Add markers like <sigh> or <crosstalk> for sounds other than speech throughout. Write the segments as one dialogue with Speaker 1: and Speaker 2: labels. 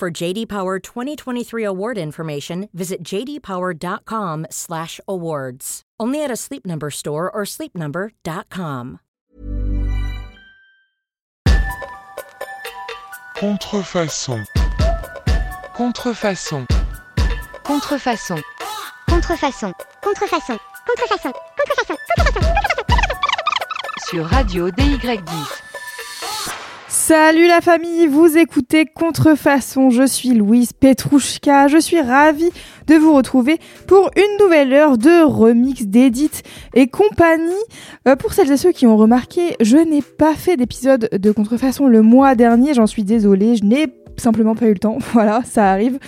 Speaker 1: For JD Power 2023 award information, visit jdpower.com/awards. Only at a Sleep Number store or sleepnumber.com.
Speaker 2: Contrefaçon. Contrefaçon.
Speaker 3: Contrefaçon. Contrefaçon. Contrefaçon. Contrefaçon. Contrefaçon. Sur Radio DY10.
Speaker 4: Salut la famille, vous écoutez Contrefaçon, je suis Louise Petrouchka, je suis ravie de vous retrouver pour une nouvelle heure de remix d'édite et compagnie. Euh, pour celles et ceux qui ont remarqué, je n'ai pas fait d'épisode de Contrefaçon le mois dernier, j'en suis désolée, je n'ai simplement pas eu le temps. <laughs> Voilà, ça arrive.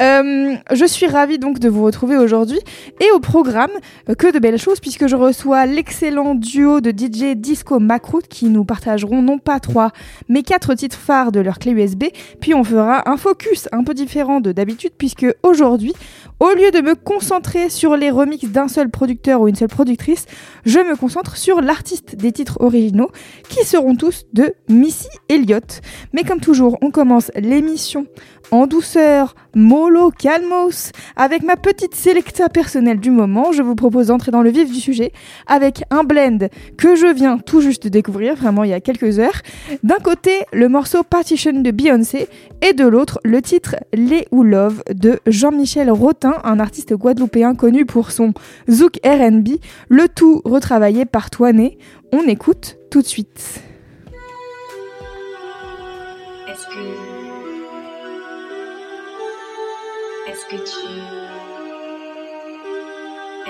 Speaker 4: Euh, je suis ravie donc de vous retrouver aujourd'hui et au programme euh, que de belles choses puisque je reçois l'excellent duo de DJ Disco Macroute qui nous partageront non pas trois mais quatre titres phares de leur clé USB. Puis on fera un focus un peu différent de d'habitude puisque aujourd'hui, au lieu de me concentrer sur les remixes d'un seul producteur ou une seule productrice, je me concentre sur l'artiste des titres originaux qui seront tous de Missy Elliott. Mais comme toujours, on commence l'émission en douceur, mollo, calmos, avec ma petite sélecta personnelle du moment. Je vous propose d'entrer dans le vif du sujet avec un blend que je viens tout juste de découvrir, vraiment il y a quelques heures. D'un côté, le morceau Partition de Beyoncé et de l'autre, le titre Les ou Love de Jean-Michel Rotin, un artiste guadeloupéen connu pour son zouk R&B, le tout retravaillé par Toiné. On écoute tout de suite.
Speaker 5: Est-ce que. Est-ce que tu.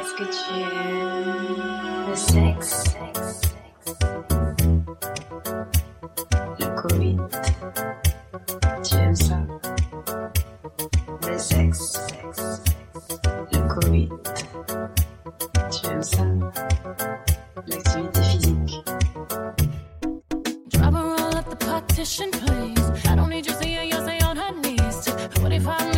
Speaker 5: Est-ce que tu aimes le sexe? Le Covid Tu aimes ça? Le sexe
Speaker 6: position, please. I don't need you seeing your say on her knees.
Speaker 7: 25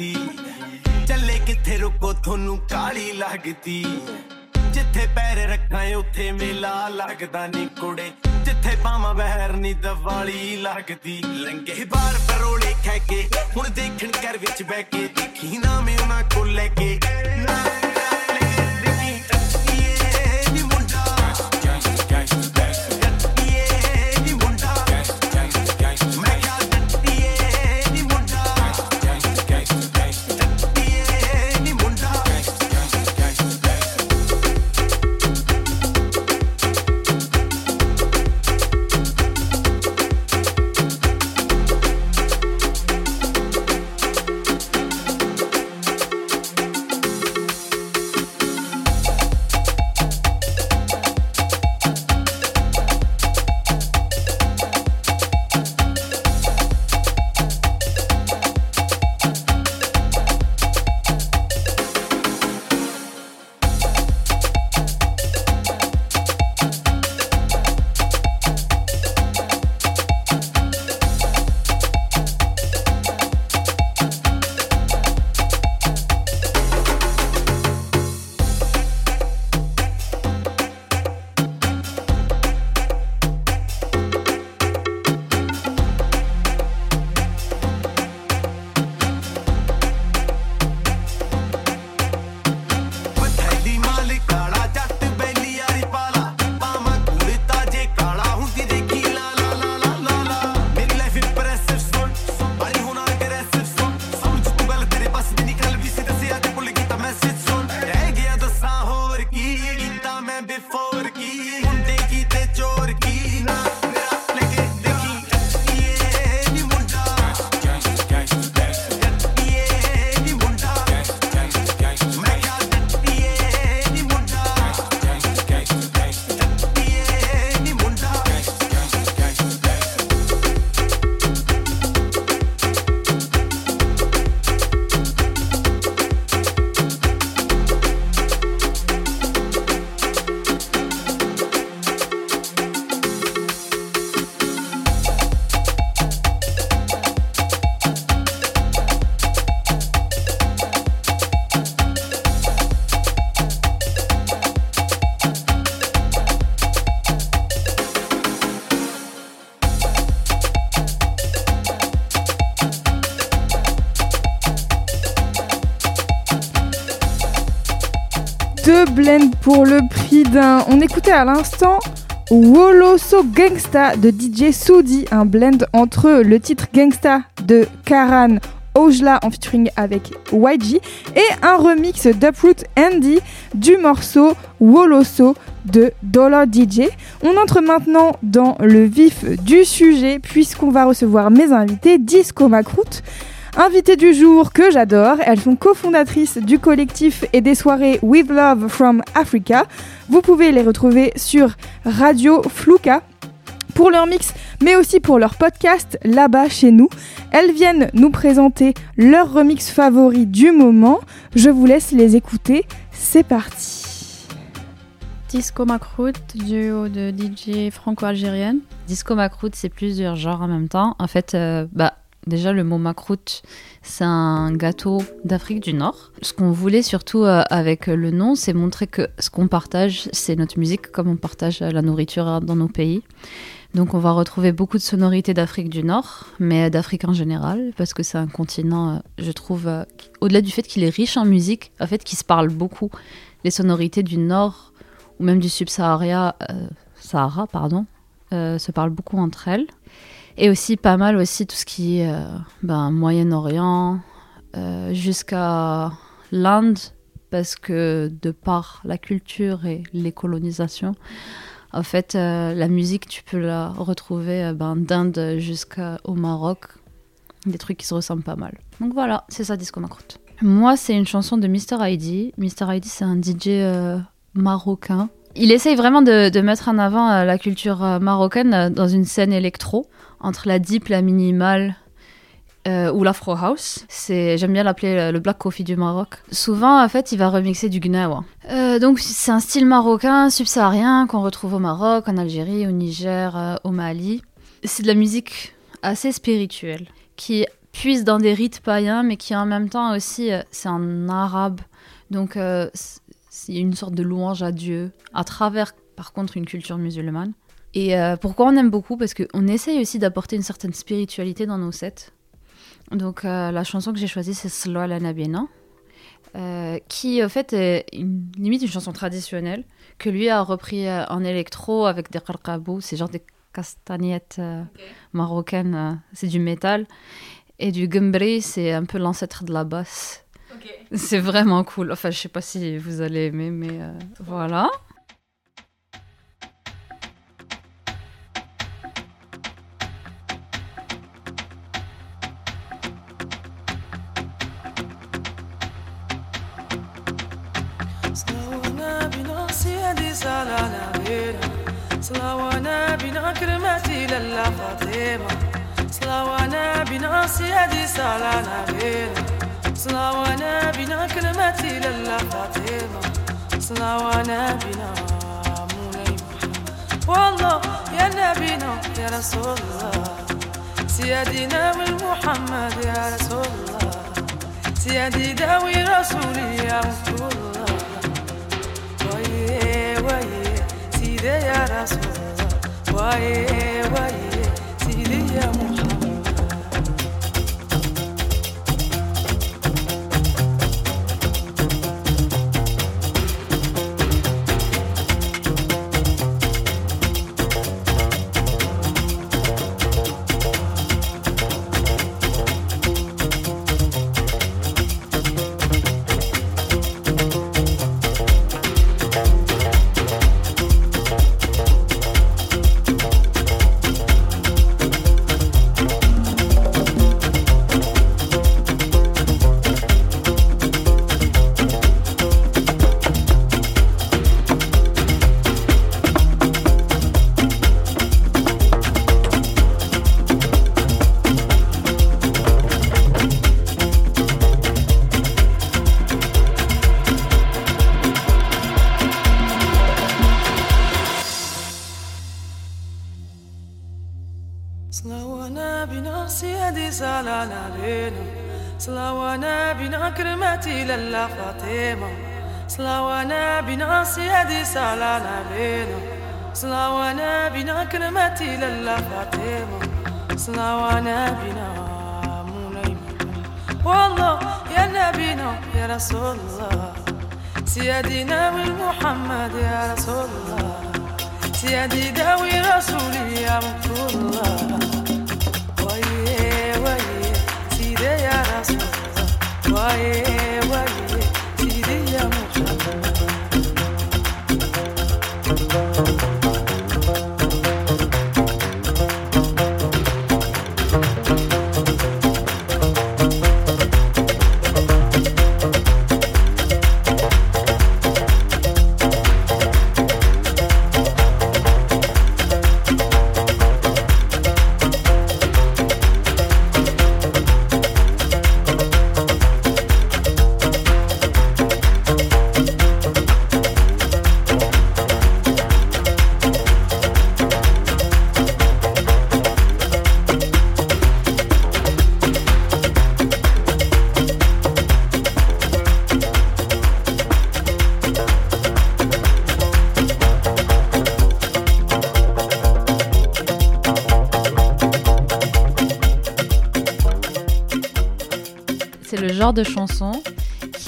Speaker 7: ਲੱਗਦੀ। ਚੱਲੇ ਕਿੱਥੇ ਰੁਕੋ, ਤੁਹਾਨੂੰ ਕਾਲੀ ਲੱਗਦੀ। ਜਿੱਥੇ ਪੈਰ ਰੱਖਾਂ ਉੱਥੇ ਮੇਲਾ ਲੱਗਦਾ ਨੀ ਕੁੜੇ। ਜਿੱਥੇ ਪਾਵਾਂ ਬਹਿਰ ਨੀ, ਦਵਾਲੀ ਲੱਗਦੀ। ਲੰਗੇ ਬਾਰ ਪਰੋਲੇ ਖੈ ਕੇ, ਹੁਣ ਦੇਖਣ ਘਰ ਵਿੱਚ ਬਹਿ ਕੇ, ਦੇਖੀ ਨਾ ਮੈਂ ਉਹਨਾਂ ਕੋਲ ਲੈ ਕੇ।
Speaker 4: Pour le prix d'un. On écoutait à l'instant Woloso Gangsta de DJ Soudi, un blend entre le titre Gangsta de Karan Ojla en featuring avec YG et un remix d'Uproot Andy du morceau Woloso de Dollar DJ. On entre maintenant dans le vif du sujet puisqu'on va recevoir mes invités Disco Macroute. Invitées du jour que j'adore, elles sont cofondatrices du collectif et des soirées With Love from Africa. Vous pouvez les retrouver sur Radio Fluka pour leur mix, mais aussi pour leur podcast là-bas chez nous. Elles viennent nous présenter leur remix favori du moment. Je vous laisse les écouter. C'est parti.
Speaker 8: Disco Macroute, duo de DJ franco-algérienne.
Speaker 9: Disco macroute, c'est plusieurs genres en même temps. En fait, euh, bah, déjà, le mot macroute, c'est un gâteau d'Afrique du Nord. Ce qu'on voulait surtout euh, avec le nom, c'est montrer que ce qu'on partage, c'est notre musique, comme on partage euh, la nourriture euh, dans nos pays. Donc, on va retrouver beaucoup de sonorités d'Afrique du Nord, mais d'Afrique en général, parce que c'est un continent, je trouve, au-delà du fait qu'il est riche en musique, en fait, qui se parle beaucoup. Les sonorités du Nord ou même du Sub-Sahara, Sahara, pardon, se parlent beaucoup entre elles. Et aussi pas mal aussi tout ce qui est euh, ben, Moyen-Orient euh, jusqu'à l'Inde, parce que de par la culture et les colonisations, en fait, euh, la musique, tu peux la retrouver ben, d'Inde jusqu'au Maroc. Des trucs qui se ressemblent pas mal. Donc voilà, c'est ça Disco Macroute. Moi, c'est une chanson de Mr. ID. Mr. ID, c'est un DJ marocain Il essaye vraiment de, mettre en avant la culture marocaine dans une scène électro, entre la deep, la minimale euh, ou l'afro house. C'est, j'aime bien l'appeler euh, le black coffee du Maroc. Souvent, en fait, il va remixer du gnawa. Euh, donc, c'est un style marocain subsaharien qu'on retrouve au Maroc, en Algérie, au Niger, euh, au Mali. C'est de la musique assez spirituelle qui puise dans des rites païens, mais qui en même temps aussi, c'est en arabe. Donc, c- il y a une sorte de louange à Dieu, à travers, par contre, une culture musulmane. Et euh, pourquoi on aime beaucoup? Parce qu'on essaye aussi d'apporter une certaine spiritualité dans nos sets. Donc, euh, la chanson que j'ai choisie, c'est Slow la Nabina, euh, qui, en fait, est une- limite une chanson traditionnelle, que lui a repris en électro avec des qarqabou, c'est genre des castagnettes marocaines, c'est du métal. Et du gumbri, c'est un peu l'ancêtre de la basse. C'est vraiment cool. Enfin, je sais pas si vous allez aimer, mais voilà.
Speaker 10: صلوانا بنا كلمتي للا فاطمة. صلوانا بنا سيدي سالانا بينا. صلوانا بنا كلمتي للا فاطمة. صلوانا بنا مولاي محمد والله يا نبينا يا رسول الله. سيدنا والمحمد يا رسول الله. سيدي داوي رسولي يا رسول الله. سيدي يا رسول الله ويه ويه سيدي يا محمد كرمتي للا فاطمة صلوانا بنا محمد والله يا نبينا يا رسول الله سيدنا والمحمد يا رسول الله سيدي داوي رسولي يا رسول الله ويه ويه سيدي يا رسول الله ويه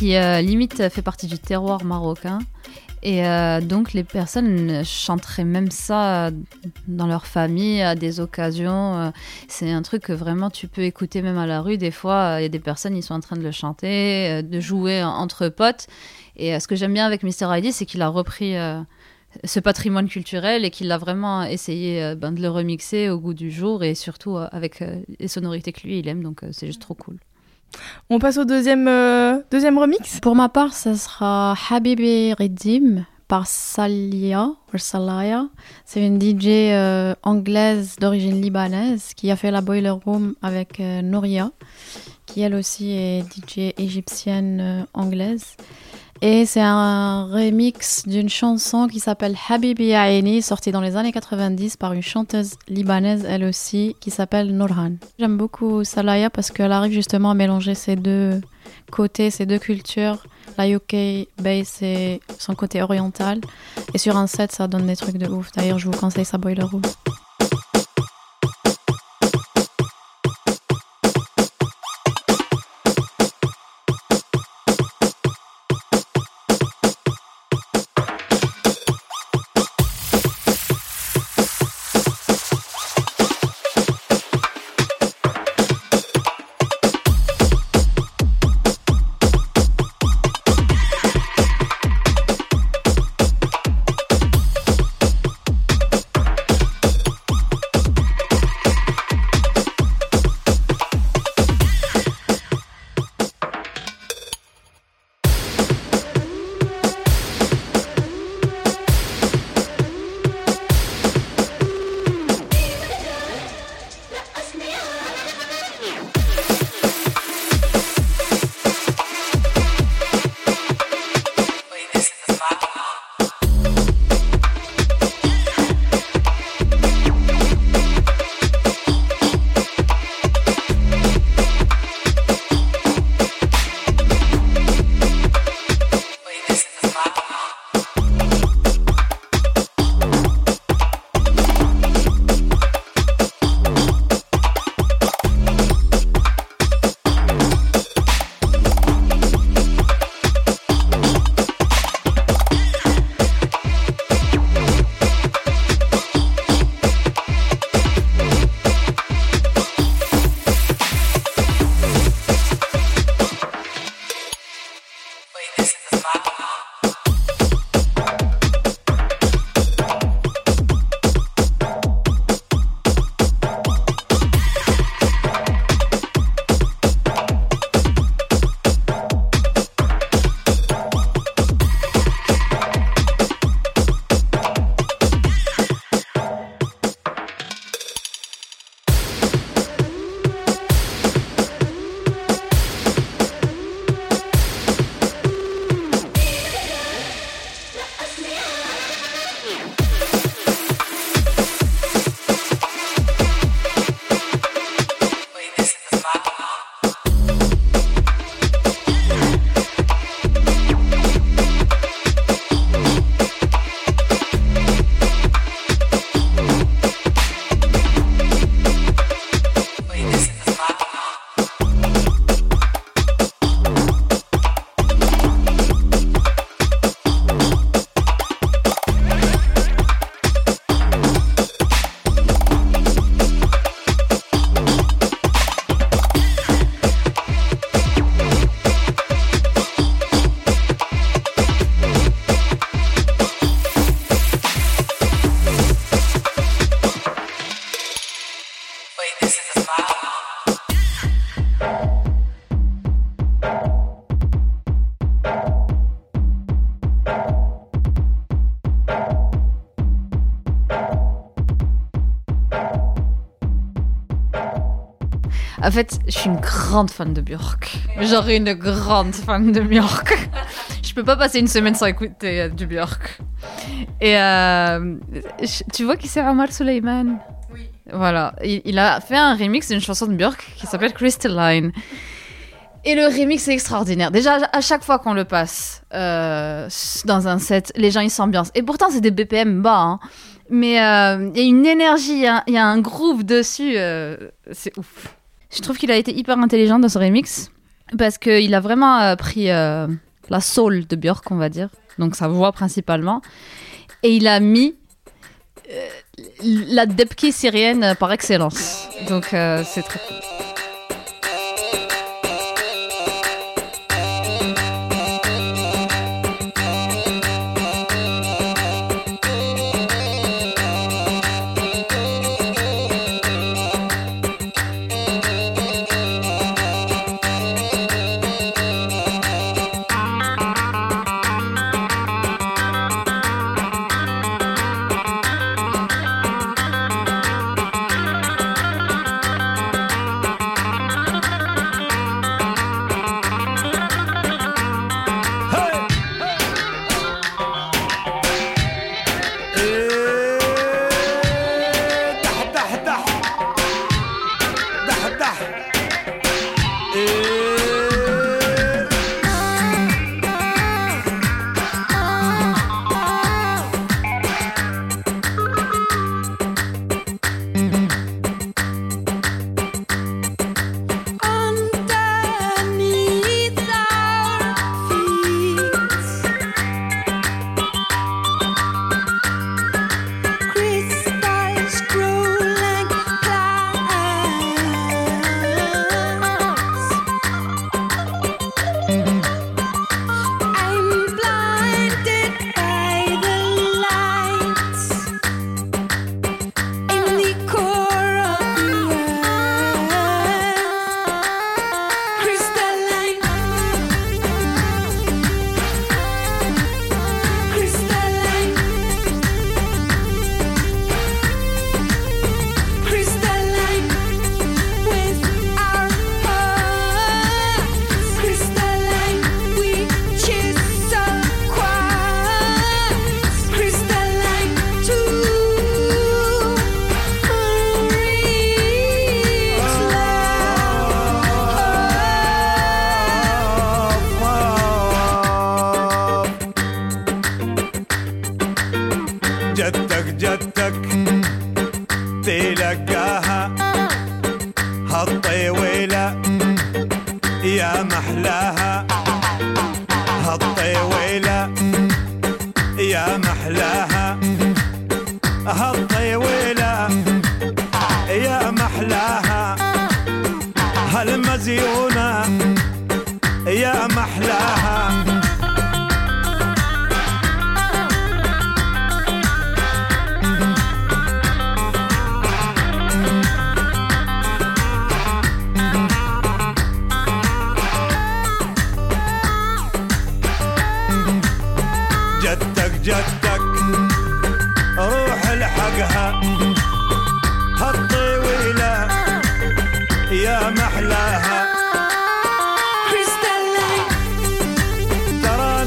Speaker 9: qui euh, limite fait partie du terroir marocain. Et euh, donc les personnes chanteraient même ça dans leur famille à des occasions. euh, C'est un truc que vraiment tu peux écouter même à la rue. Des fois, il y a des personnes, ils sont en train de le chanter, euh, de jouer en- entre potes. Et euh, ce que j'aime bien avec Mr. ID, c'est qu'il a repris euh, ce patrimoine culturel et qu'il a vraiment essayé euh, ben, de le remixer au goût du jour et surtout euh, avec euh, les sonorités que lui, il aime. Donc euh, c'est juste trop cool.
Speaker 4: On passe au deuxième, euh, deuxième remix
Speaker 8: Pour ma part, ça sera Habibi Redim par Salia. C'est une DJ euh, anglaise d'origine libanaise qui a fait la Boiler Room avec euh, Nouria, qui elle aussi est DJ égyptienne euh, anglaise. Et c'est un remix d'une chanson qui s'appelle Habibi Aini, sortie dans les années 90 par une chanteuse libanaise elle aussi, qui s'appelle Nourhan. J'aime beaucoup Salaya parce qu'elle arrive justement à mélanger ces deux côtés, ces deux cultures, la UK bass et son côté oriental. Et sur un set, ça donne des trucs de ouf. D'ailleurs, je vous conseille sa Boiler Room.
Speaker 9: Fait, je suis une grande fan de Björk. Genre une grande fan de Björk. je peux pas passer une semaine sans écouter euh, du Björk. Et euh, tu vois qui c'est Omar Suleiman? Oui. Voilà, il, il a fait un remix d'une chanson de Björk qui s'appelle Crystalline. Et le remix est extraordinaire. Déjà, à chaque fois qu'on le passe euh, dans un set, les gens ils s'ambiancent. Et pourtant, c'est des BPM bas. hein. Mais euh, il y a une énergie, il y a- il y, a un groove dessus. euh, c'est ouf. Je trouve qu'il a été hyper intelligent dans ce remix. Parce qu'il a vraiment euh, pris euh, la soul de Björk, on va dire. Donc sa voix principalement. Et il a mis euh, la depkey syrienne par excellence. Donc euh, c'est très cool.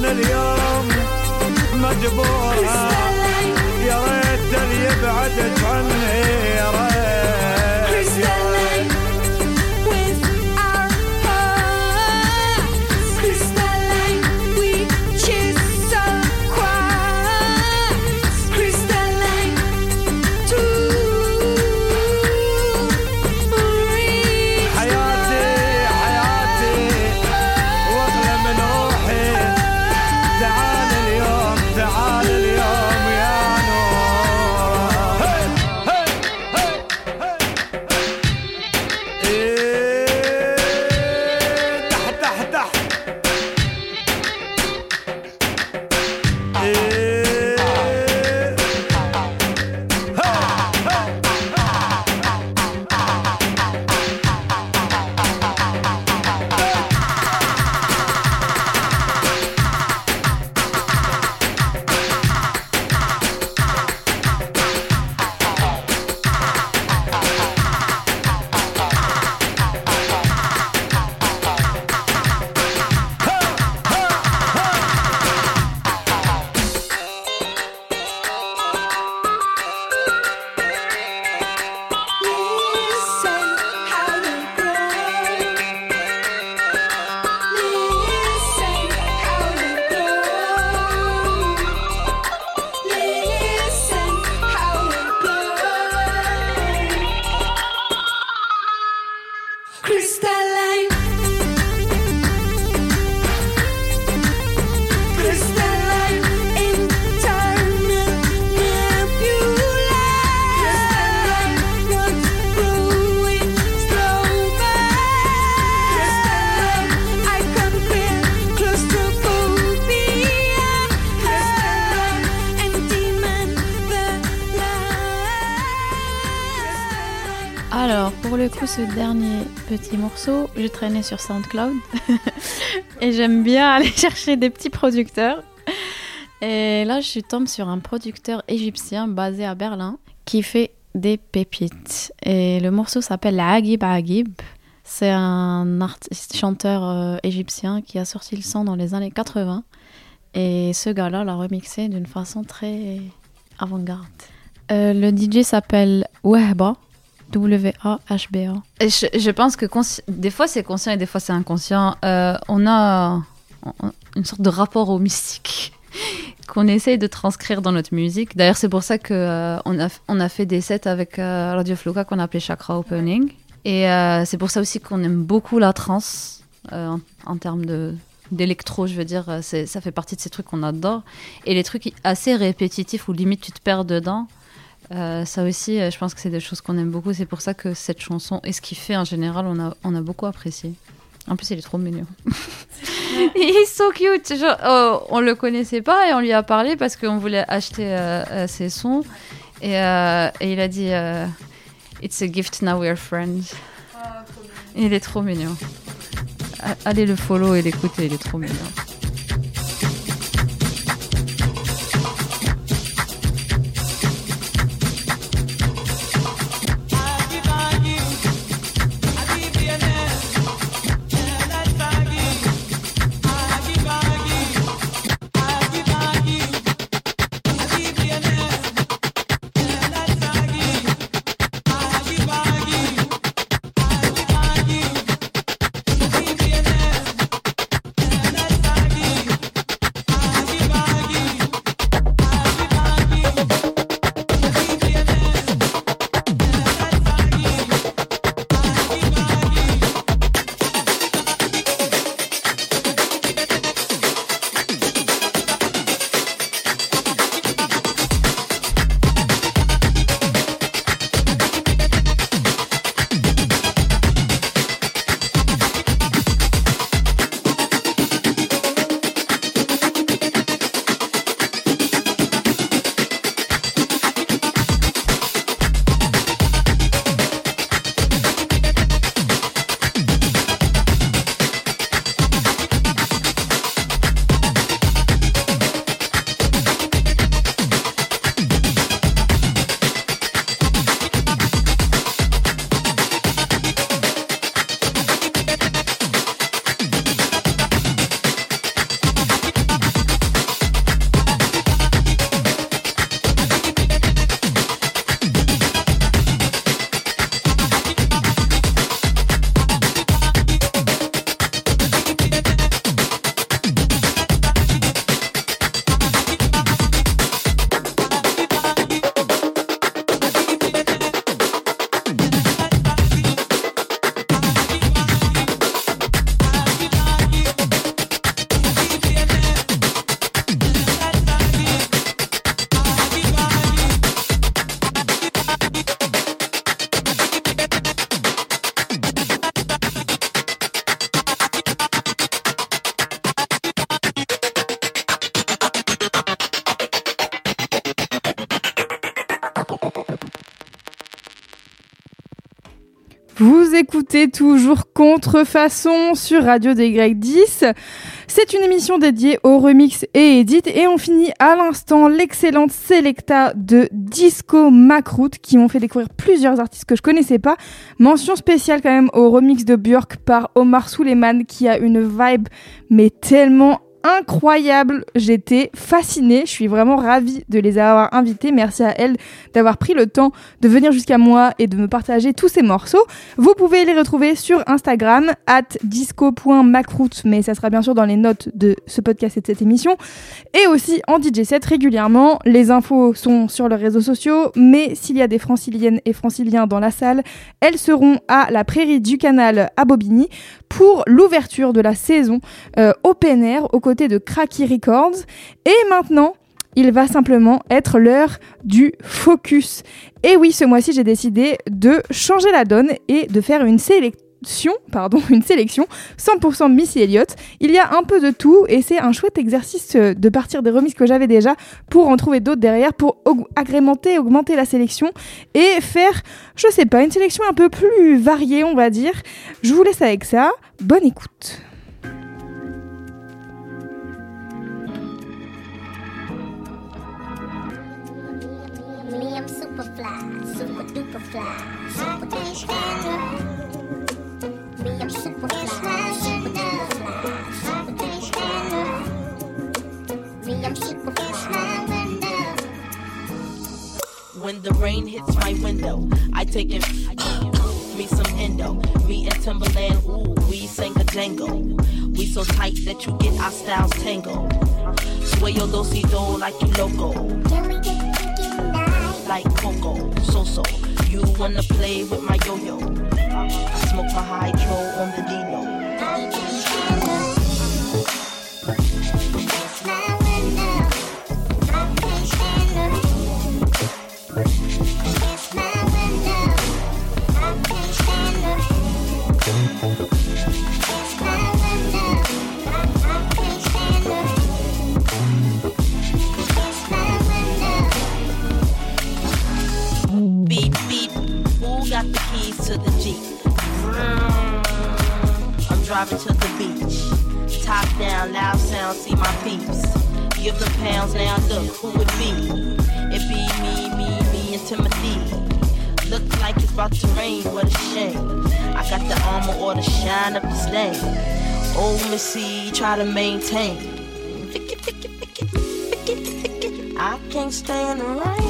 Speaker 11: أنا اليوم مجبورها يا ريت اللي
Speaker 12: يبعد ce dernier petit morceau, je traînais sur SoundCloud <laughs> et j'aime bien aller <laughs> chercher des petits producteurs. Et là, je tombe sur un producteur égyptien basé à Berlin qui fait des pépites. Et le morceau s'appelle Agib Agib. C'est un artiste, chanteur euh, égyptien qui a sorti le son dans les années 80. Et ce gars-là l'a remixé d'une façon très avant-garde. Euh, le DJ s'appelle Wahba. W-A-H-B-A.
Speaker 9: Je, pense que des fois c'est conscient et des fois c'est inconscient. Euh, on a une sorte de rapport au mystique <laughs> qu'on essaye de transcrire dans notre musique. D'ailleurs, c'est pour ça que euh, a, on a fait des sets avec euh, Radio Floca qu'on a appelé Chakra Opening. Et euh, c'est pour ça aussi qu'on aime beaucoup la trance euh, en, en termes de d'électro, je veux dire, ça fait partie de ces trucs qu'on adore. Et les trucs assez répétitifs où limite tu te perds dedans, euh, ça aussi, euh, je pense que c'est des choses qu'on aime beaucoup. C'est pour ça que cette chanson et ce qu'il fait en général, on a, on a beaucoup apprécié. En plus, il est trop mignon. il <laughs> est so cute. Genre, oh, on le connaissait pas et on lui a parlé parce qu'on voulait acheter euh, ses sons. Et, euh, et il a dit It's a gift, now we're friends. il est trop mignon. Allez le follow et l'écouter, il est trop mignon.
Speaker 4: Écoutez toujours Contrefaçon sur Radio DY10. C'est une émission dédiée aux remix et edits et on finit à l'instant l'excellente Selecta de Disco Macroute qui m'ont fait découvrir plusieurs artistes que je connaissais pas. Mention spéciale quand même au remix de Björk par Omar Suleiman qui a une vibe mais tellement incroyable. J'étais fascinée. Je suis vraiment ravie de les avoir invités. Merci à elles d'avoir pris le temps de venir jusqu'à moi et de me partager tous ces morceaux. Vous pouvez les retrouver sur Instagram, at disco.macroute, mais ça sera bien sûr dans les notes de ce podcast et de cette émission. Et aussi en DJ7 régulièrement. Les infos sont sur leurs réseaux sociaux, mais s'il y a des franciliennes et franciliens dans la salle, elles seront à la prairie du canal à Bobigny pour l'ouverture de la saison euh, open air aux côtés de Cracky Records. Et maintenant, il va simplement être l'heure du focus. Et oui, ce mois-ci, j'ai décidé de changer la donne et de faire une sélection pardon, <laughs> une sélection 100% Missy Elliott. Il y a un peu de tout et c'est un chouette exercice euh, de partir des remises que j'avais déjà pour en trouver d'autres derrière pour agrémenter, augmenter la sélection et faire, je sais pas, une sélection un peu plus variée, on va dire. Je vous laisse avec ça. Bonne écoute.
Speaker 13: Super fly, super duper fly, super gangster. Me, I'm super fly, super duper fly, super gangster. Me, I'm super fly.
Speaker 14: When the rain hits my window, I take it. Me some endo, me and Timberland, ooh, we sang a jango. We so tight that you get our styles tangled. Sway your do do like you loco. Like Coco, so so. You wanna play with my yo yo? I smoke my hydro on the Dino. Give the pounds now, look who it be. It be me, me, me, and Timothy. Look like it's about to rain, what a shame. I got the armor or the shine of the stain. Old Missy, try to maintain. I can't stand the rain.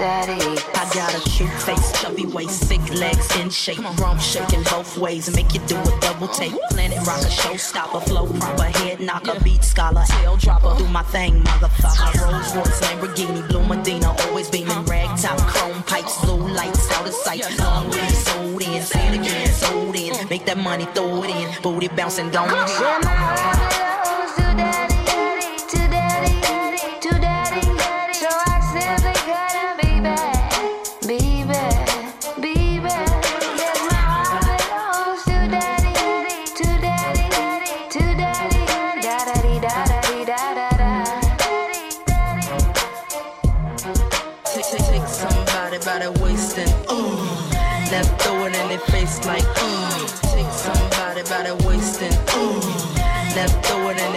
Speaker 15: daddy. I
Speaker 16: got a cute face, chubby waist, thick legs, in shape. Rum shaking both ways and make you do a double take. Planet rocker, showstopper, flow proper, head knocker, beat scholar, tail dropper. Do my thing, motherfucker. Rolls Royce, Lamborghini, blue Medina, always beaming. Rag top, chrome pipes, blue lights, out of sight. Long way, sold in, say again, sold in. Mm. Make that money, throw it in. Booty bouncing, don't hit.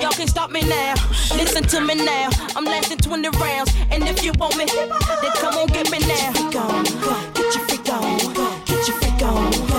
Speaker 16: Y'all can stop me now. Listen to me now. I'm lasting 20 rounds. And if you want me, then come on, get me now. Get your freak on. Get your freak on. Get your freak on.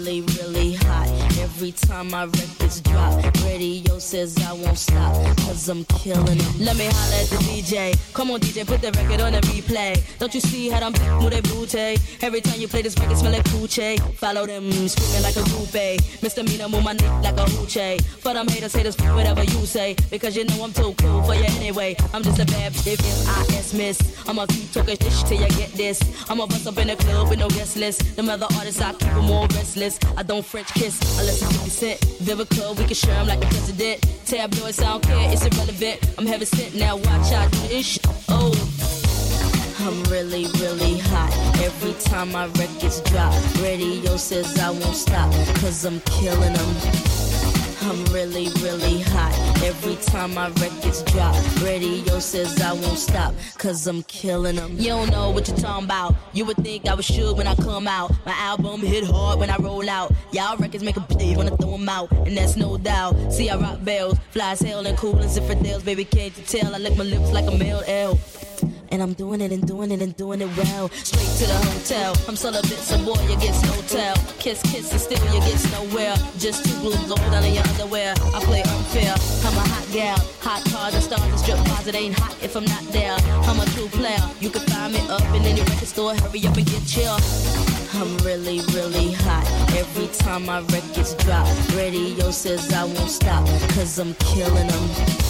Speaker 16: Really, really hot. Every time my records drop, radio says I won't stop, cause I'm killing them. Let me holler at the DJ. Come on, DJ, put the record on the replay. Don't you see how I'm with a booty? Every time you play this record, smell like coochie. Follow them, screaming like a groupie. Mr. Mina, move my neck like a hoochie. For them haters, haters, <laughs> whatever you say. Because you know I'm too cool for you anyway. I'm just a bad bitch, if M-I-S miss. I'ma keep talking shit till you get this. I'ma bust up in the club with no guest list. Them other artists, I keep them all restless. I don't French kiss unless it's 50 cent. Vivica, we can share 'em like the president. Tabloids, I don't care, it's irrelevant. I'm heaven sent now, watch out, do this. Oh. I'm really, really hot. Every time my records drop, radio says I won't stop, cause I'm killing them. I'm really, really hot. Every time my records drop, radio says I won't stop, cause I'm killing them. You don't know what you're talking about. You would think I was shook when I come out. My album hit hard when I roll out. Y'all records make a bleed when I throw them out, and that's no doubt. See, I rock bells, fly as hell and cool as infidels. Baby, can't you tell? I lick my lips like a male L. And I'm doing it and doing it and doing it well. Straight to the hotel. I'm celibate, so boy, you get no tell. Kiss, kiss, and still you get nowhere. Just two blue blow down in your underwear. I play unfair. I'm a hot gal. Hot cars and stars and strip bars. It ain't hot if I'm not there. I'm a true player. You can find me up in any record store. Hurry up and get chill. I'm really, really hot. Every time my records drop, radio says I won't stop, cause I'm killing them.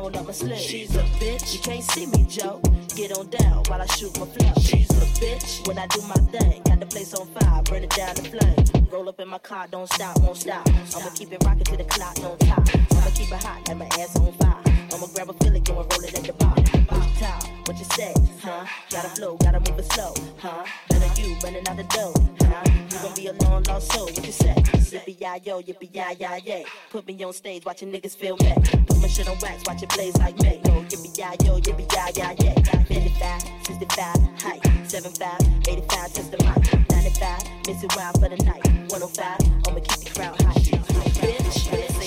Speaker 16: Roll up my sleeve. She's a bitch, you can't see me, Joe. Get on down while I shoot my flow. She's a bitch, when I do my thing, got the place on fire, burn it down to flame. Roll up in my car, don't stop, won't stop. I'ma keep it rocking to the clock, no top. I'ma keep it hot, like my ass on fire. I'ma grab a Philly, go and roll it at the bar. Top, what you say, huh? Gotta flow, gotta move it slow, huh? Better you running out the dough, huh? You gon' be a long lost soul, what you say? Yippee yi yo, yippee yi yi yay. Put me on stage, watching niggas feel me. Put my shit on wax, watch it blaze like me. Yo, yippee yi yo, yippee yi yi yay. 55, 65, height, 75, 85, test the mic. 95, miss it wild for the night. 105, I'ma keep the crowd high. Bitch, bitch,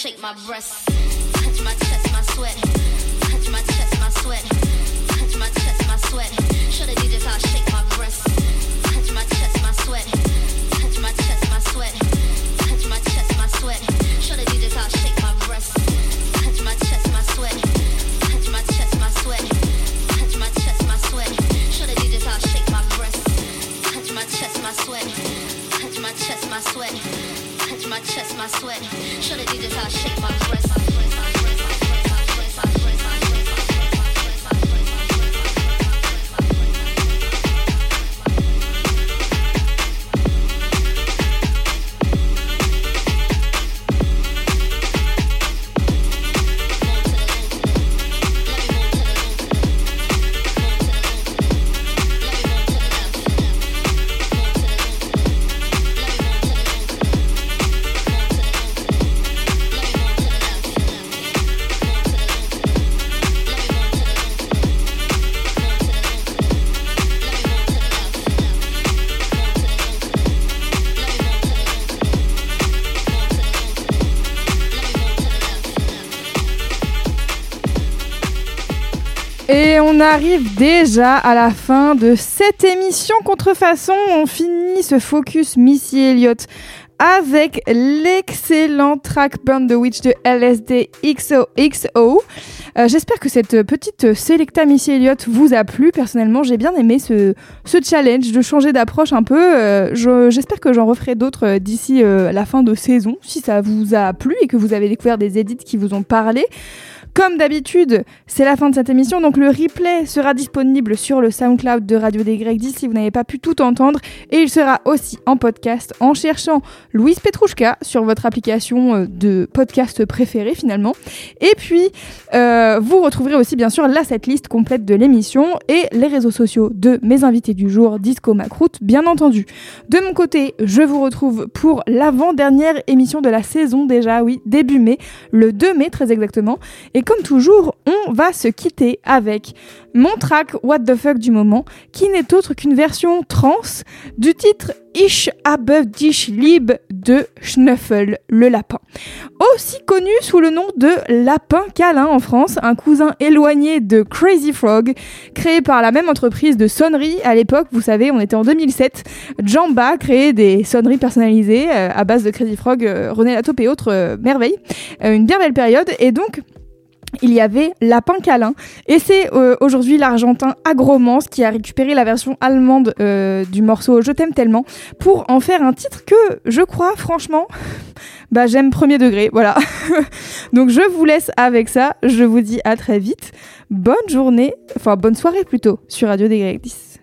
Speaker 5: shake my breasts.
Speaker 4: On arrive déjà à la fin de cette émission Contrefaçon. On finit ce focus Missy Elliott avec l'excellent track Burn the Witch de LSD XOXO. Euh, J'espère que cette petite Selecta Missy Elliott vous a plu. Personnellement, j'ai bien aimé ce, challenge de changer d'approche un peu. Euh, je- J'espère que j'en referai d'autres euh, d'ici euh, la fin de saison, si ça vous a plu et que vous avez découvert des edits qui vous ont parlé. Comme d'habitude, c'est la fin de cette émission, donc le replay sera disponible sur le SoundCloud de Radio des Grecs si vous n'avez pas pu tout entendre, et il sera aussi en podcast en cherchant Louise Petrouchka sur votre application euh, de podcast préférée finalement. Et puis, euh, vous retrouverez aussi bien sûr la setlist complète de l'émission et les réseaux sociaux de mes invités du jour, Disco Macroute, bien entendu. De mon côté, je vous retrouve pour l'avant-dernière émission de la saison déjà, oui, début mai, le 2 mai très exactement. Comme toujours, on va se quitter avec mon track What the fuck du moment, qui n'est autre qu'une version trans du titre Ich habe dich lieb de Schnuffel, le lapin. Aussi connu sous le nom de Lapin Câlin en France, un cousin éloigné de Crazy Frog, créé par la même entreprise de sonneries à l'époque, vous savez, on était en 2007. Jamba créait des sonneries personnalisées euh, à base de Crazy Frog, euh, René Lataupe et autres euh, merveilles. Une bien belle période, et donc il y avait Lapin Câlin. Et c'est euh, aujourd'hui l'Argentin Agromance qui a récupéré la version allemande euh, du morceau Je t'aime tellement pour en faire un titre que je crois franchement, <laughs> bah j'aime premier degré, voilà. <laughs> Donc je vous laisse avec ça, je vous dis à très vite. Bonne journée, enfin bonne soirée plutôt sur Radio des Grecs 10.